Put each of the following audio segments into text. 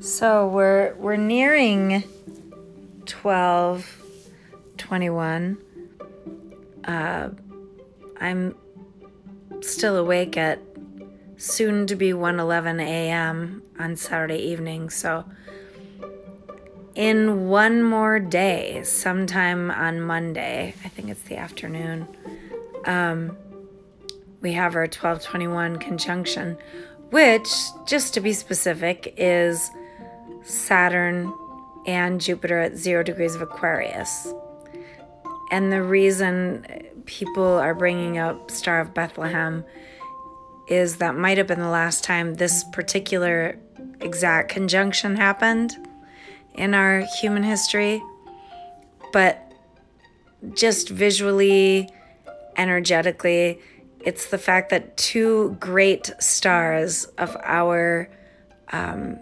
So we're we're nearing 12 21. Uh, I'm still awake at soon to be 1:11 a.m. on Saturday evening. So in one more day, sometime on Monday, I think it's the afternoon, um, we have our 1221 conjunction, which, just to be specific, is Saturn and Jupiter at zero degrees of Aquarius. And the reason people are bringing up Star of Bethlehem is that might have been the last time this particular exact conjunction happened in our human history. But just visually, energetically, it's the fact that two great stars of our um,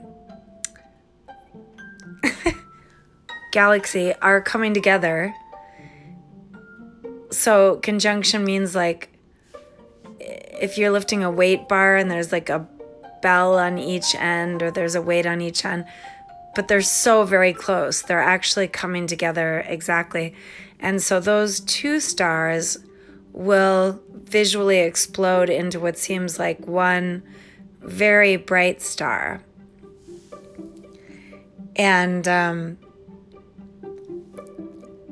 galaxy are coming together. So, conjunction means like if you're lifting a weight bar and there's like a bell on each end or there's a weight on each end, but they're so very close. They're actually coming together exactly. And so, those two stars will visually explode into what seems like one very bright star. And um,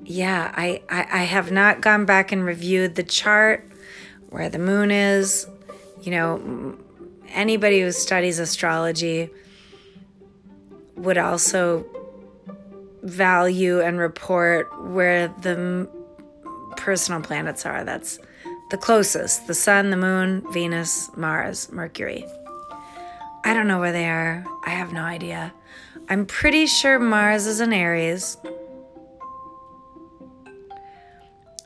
yeah, I, I, I have not gone back and reviewed the chart where the moon is. You know, anybody who studies astrology would also value and report where the personal planets are. That's the closest the sun, the moon, Venus, Mars, Mercury. I don't know where they are. I have no idea. I'm pretty sure Mars is in Aries.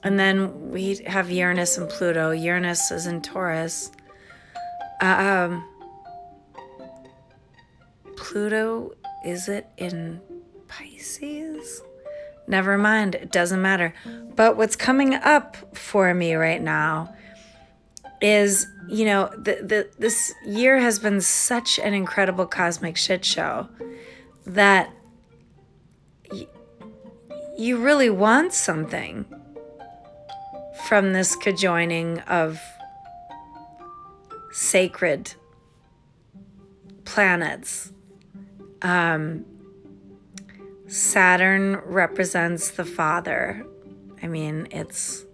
And then we have Uranus and Pluto. Uranus is in Taurus. Um, Pluto, is it in Pisces? Never mind, it doesn't matter. But what's coming up for me right now is, you know, the, the this year has been such an incredible cosmic shit show that y- you really want something from this conjoining of sacred planets. Um, Saturn represents the father. I mean, it's.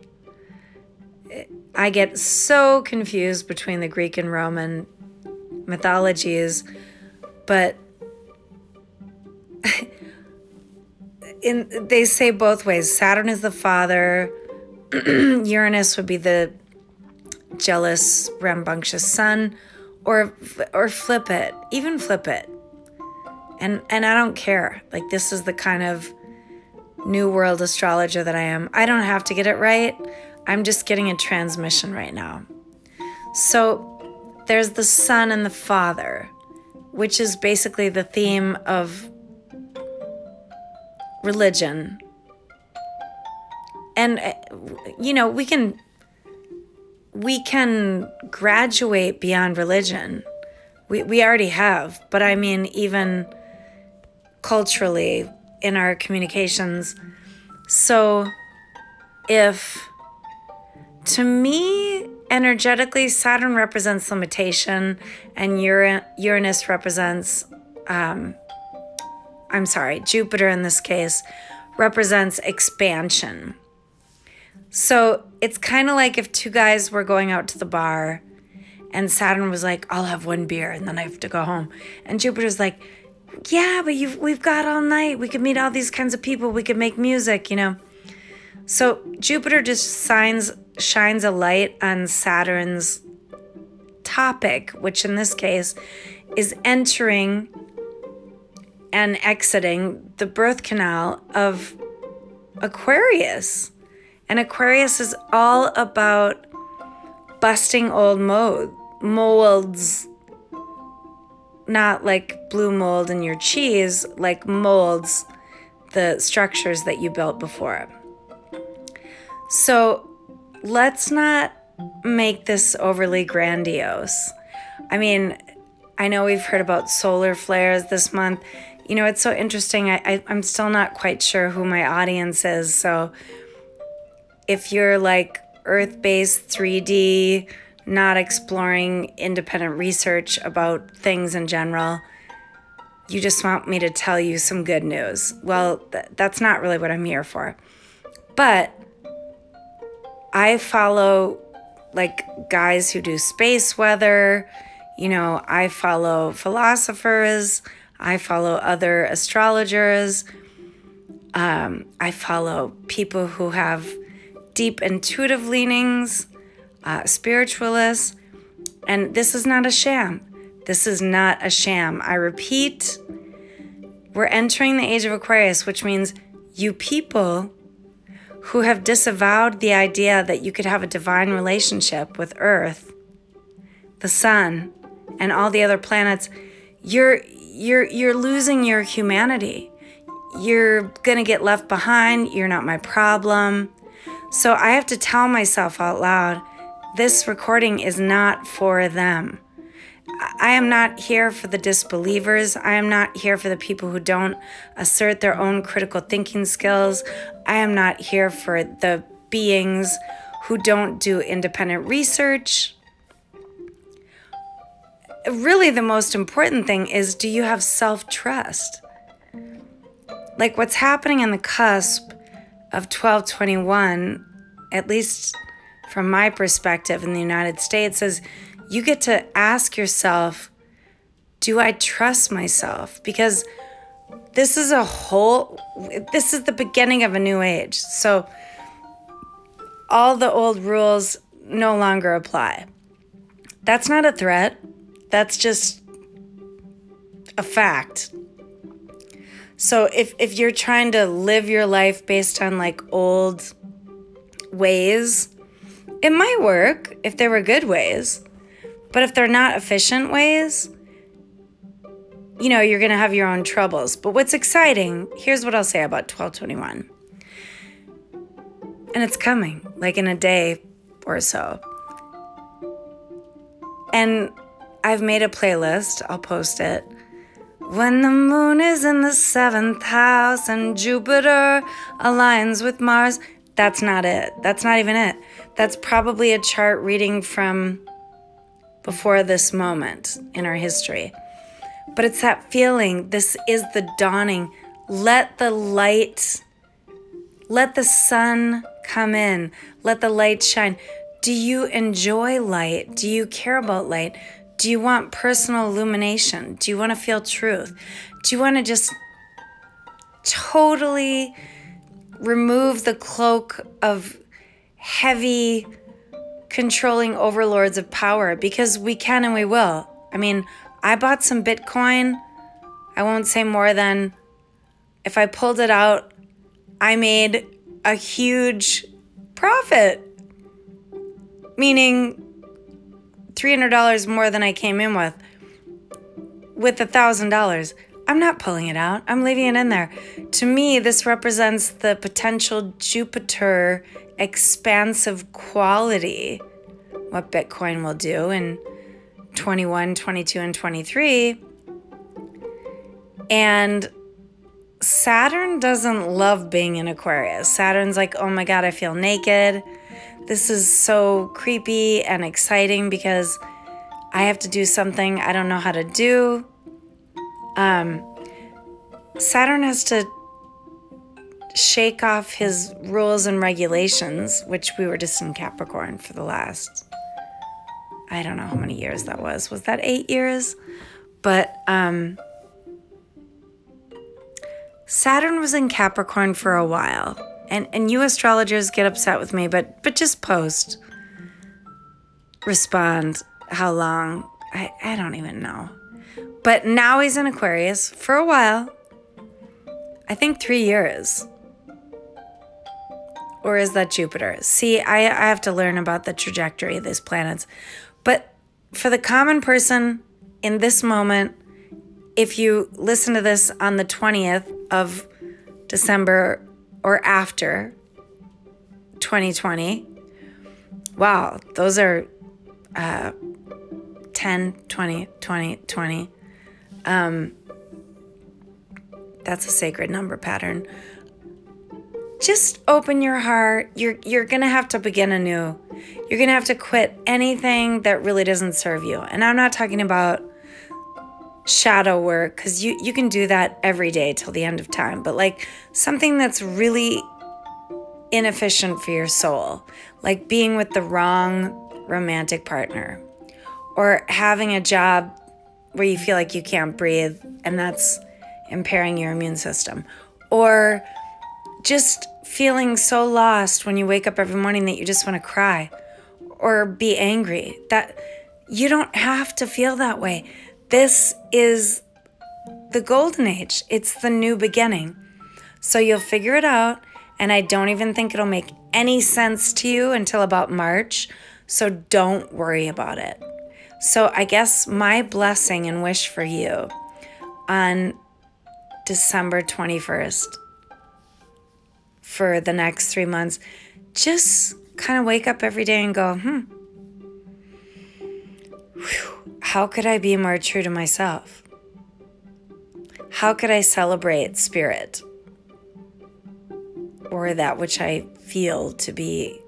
It, I get so confused between the Greek and Roman mythologies, but in they say both ways. Saturn is the father, Uranus would be the jealous, rambunctious son, or or flip it, even flip it. And and I don't care. Like this is the kind of new world astrologer that I am. I don't have to get it right. I'm just getting a transmission right now. So there's the son and the father, which is basically the theme of religion and uh, you know we can we can graduate beyond religion. We, we already have but i mean even culturally in our communications. So if to me energetically saturn represents limitation and uranus represents um, i'm sorry jupiter in this case represents expansion so it's kind of like if two guys were going out to the bar and Saturn was like, I'll have one beer and then I have to go home. And Jupiter's like, yeah, but you've, we've got all night. We could meet all these kinds of people. We could make music, you know? So Jupiter just shines, shines a light on Saturn's topic, which in this case is entering and exiting the birth canal of Aquarius. And Aquarius is all about busting old mold, molds. Not like blue mold in your cheese, like molds, the structures that you built before. So let's not make this overly grandiose. I mean, I know we've heard about solar flares this month. You know, it's so interesting. I, I, I'm still not quite sure who my audience is. So if you're like earth based 3D, not exploring independent research about things in general, you just want me to tell you some good news. Well, th- that's not really what I'm here for. But I follow like guys who do space weather. You know, I follow philosophers. I follow other astrologers. Um, I follow people who have deep intuitive leanings, uh, spiritualists. And this is not a sham. This is not a sham. I repeat, we're entering the age of Aquarius, which means you people who have disavowed the idea that you could have a divine relationship with Earth, the sun, and all the other planets, you're you're you're losing your humanity. You're going to get left behind. You're not my problem. So I have to tell myself out loud, this recording is not for them. I am not here for the disbelievers. I am not here for the people who don't assert their own critical thinking skills. I am not here for the beings who don't do independent research. Really, the most important thing is do you have self trust? Like what's happening in the cusp of 1221, at least from my perspective in the United States, is you get to ask yourself, do I trust myself? Because this is a whole, this is the beginning of a new age. So all the old rules no longer apply. That's not a threat, that's just a fact. So if, if you're trying to live your life based on like old ways, it might work if there were good ways. But if they're not efficient ways, you know, you're going to have your own troubles. But what's exciting, here's what I'll say about 1221. And it's coming, like in a day or so. And I've made a playlist, I'll post it. When the moon is in the seventh house and Jupiter aligns with Mars, that's not it. That's not even it. That's probably a chart reading from before this moment in our history. But it's that feeling this is the dawning. Let the light, let the sun come in, let the light shine. Do you enjoy light? Do you care about light? Do you want personal illumination? Do you want to feel truth? Do you want to just totally remove the cloak of heavy, controlling overlords of power because we can and we will. I mean, I bought some Bitcoin. I won't say more than if I pulled it out, I made a huge profit, meaning $300 more than I came in with, with $1,000. I'm not pulling it out, I'm leaving it in there. To me, this represents the potential Jupiter expansive quality what Bitcoin will do in 21, 22, and 23. And Saturn doesn't love being in Aquarius. Saturn's like, oh my God, I feel naked. This is so creepy and exciting because I have to do something I don't know how to do. Um, Saturn has to shake off his rules and regulations, which we were just in Capricorn for the last, I don't know how many years that was. Was that eight years? But um, Saturn was in Capricorn for a while. And, and you astrologers get upset with me, but but just post. Respond how long. I, I don't even know. But now he's in Aquarius for a while. I think three years. Or is that Jupiter? See, I, I have to learn about the trajectory of these planets. But for the common person in this moment, if you listen to this on the 20th of December or after 2020, wow, those are uh, 10, 20, 20, 20. Um, that's a sacred number pattern. Just open your heart. You're you're to have to begin anew. You're to have to quit anything that really doesn't serve you. And I'm not talking about shadow work cuz you you can do that every day till the end of time, but like something that's really inefficient for your soul, like being with the wrong romantic partner or having a job where you feel like you can't breathe and that's impairing your immune system, or just feeling so lost when you wake up every morning that you just want to cry or be angry. That you don't have to feel that way. This is the golden age. It's the new beginning. So you'll figure it out and I don't even think it'll make any sense to you until about March. So don't worry about it. So I guess my blessing and wish for you on December 21st for the next three months, just kind of wake up every day and go, hmm, whew, how could I be more true to myself? How could I celebrate spirit or that which I feel to be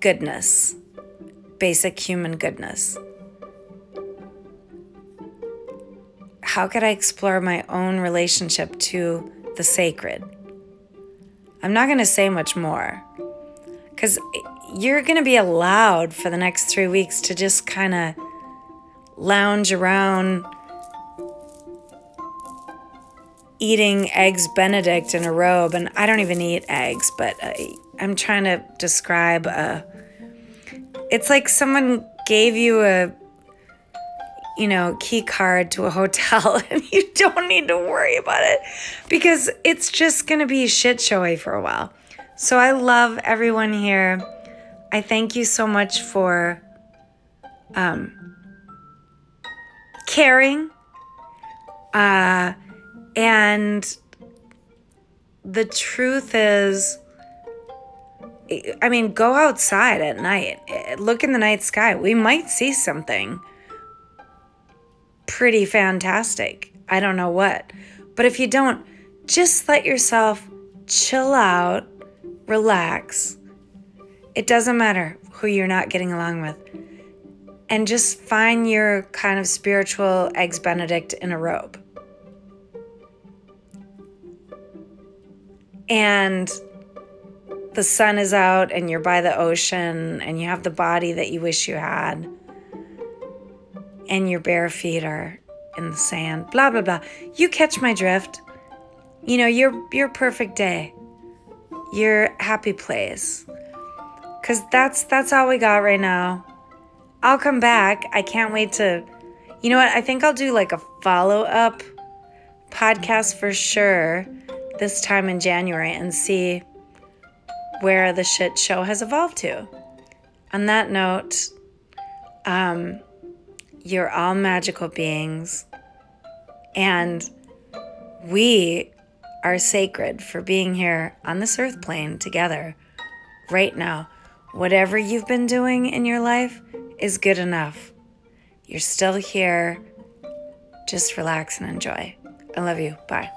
goodness, basic human goodness? how could I explore my own relationship to the sacred? I'm not going to say much more because you're going to be allowed for the next three weeks to just kind of lounge around eating eggs Benedict in a robe. And I don't even eat eggs, but I, I'm trying to describe a. It's like someone gave you a you know, key card to a hotel and you don't need to worry about it because it's just going to be shit showy for a while. So I love everyone here. I thank you so much for um, caring. Uh, and the truth is, I mean, go outside at night, look in the night sky. We might see something pretty fantastic. I don't know what. But if you don't, just let yourself chill out, relax. It doesn't matter who you're not getting along with. And just find your kind of spiritual eggs benedict in a robe. And the sun is out and you're by the ocean and you have the body that you wish you had and your bare feet are in the sand, blah blah blah. You catch my drift. You know, your your perfect day. Your happy place. Cuz that's that's all we got right now. I'll come back. I can't wait to You know what? I think I'll do like a follow-up podcast for sure this time in January and see where the shit show has evolved to. On that note, um, you're all magical beings. And we are sacred for being here on this earth plane together right now. Whatever you've been doing in your life is good enough. You're still here. Just relax and enjoy. I love you. Bye.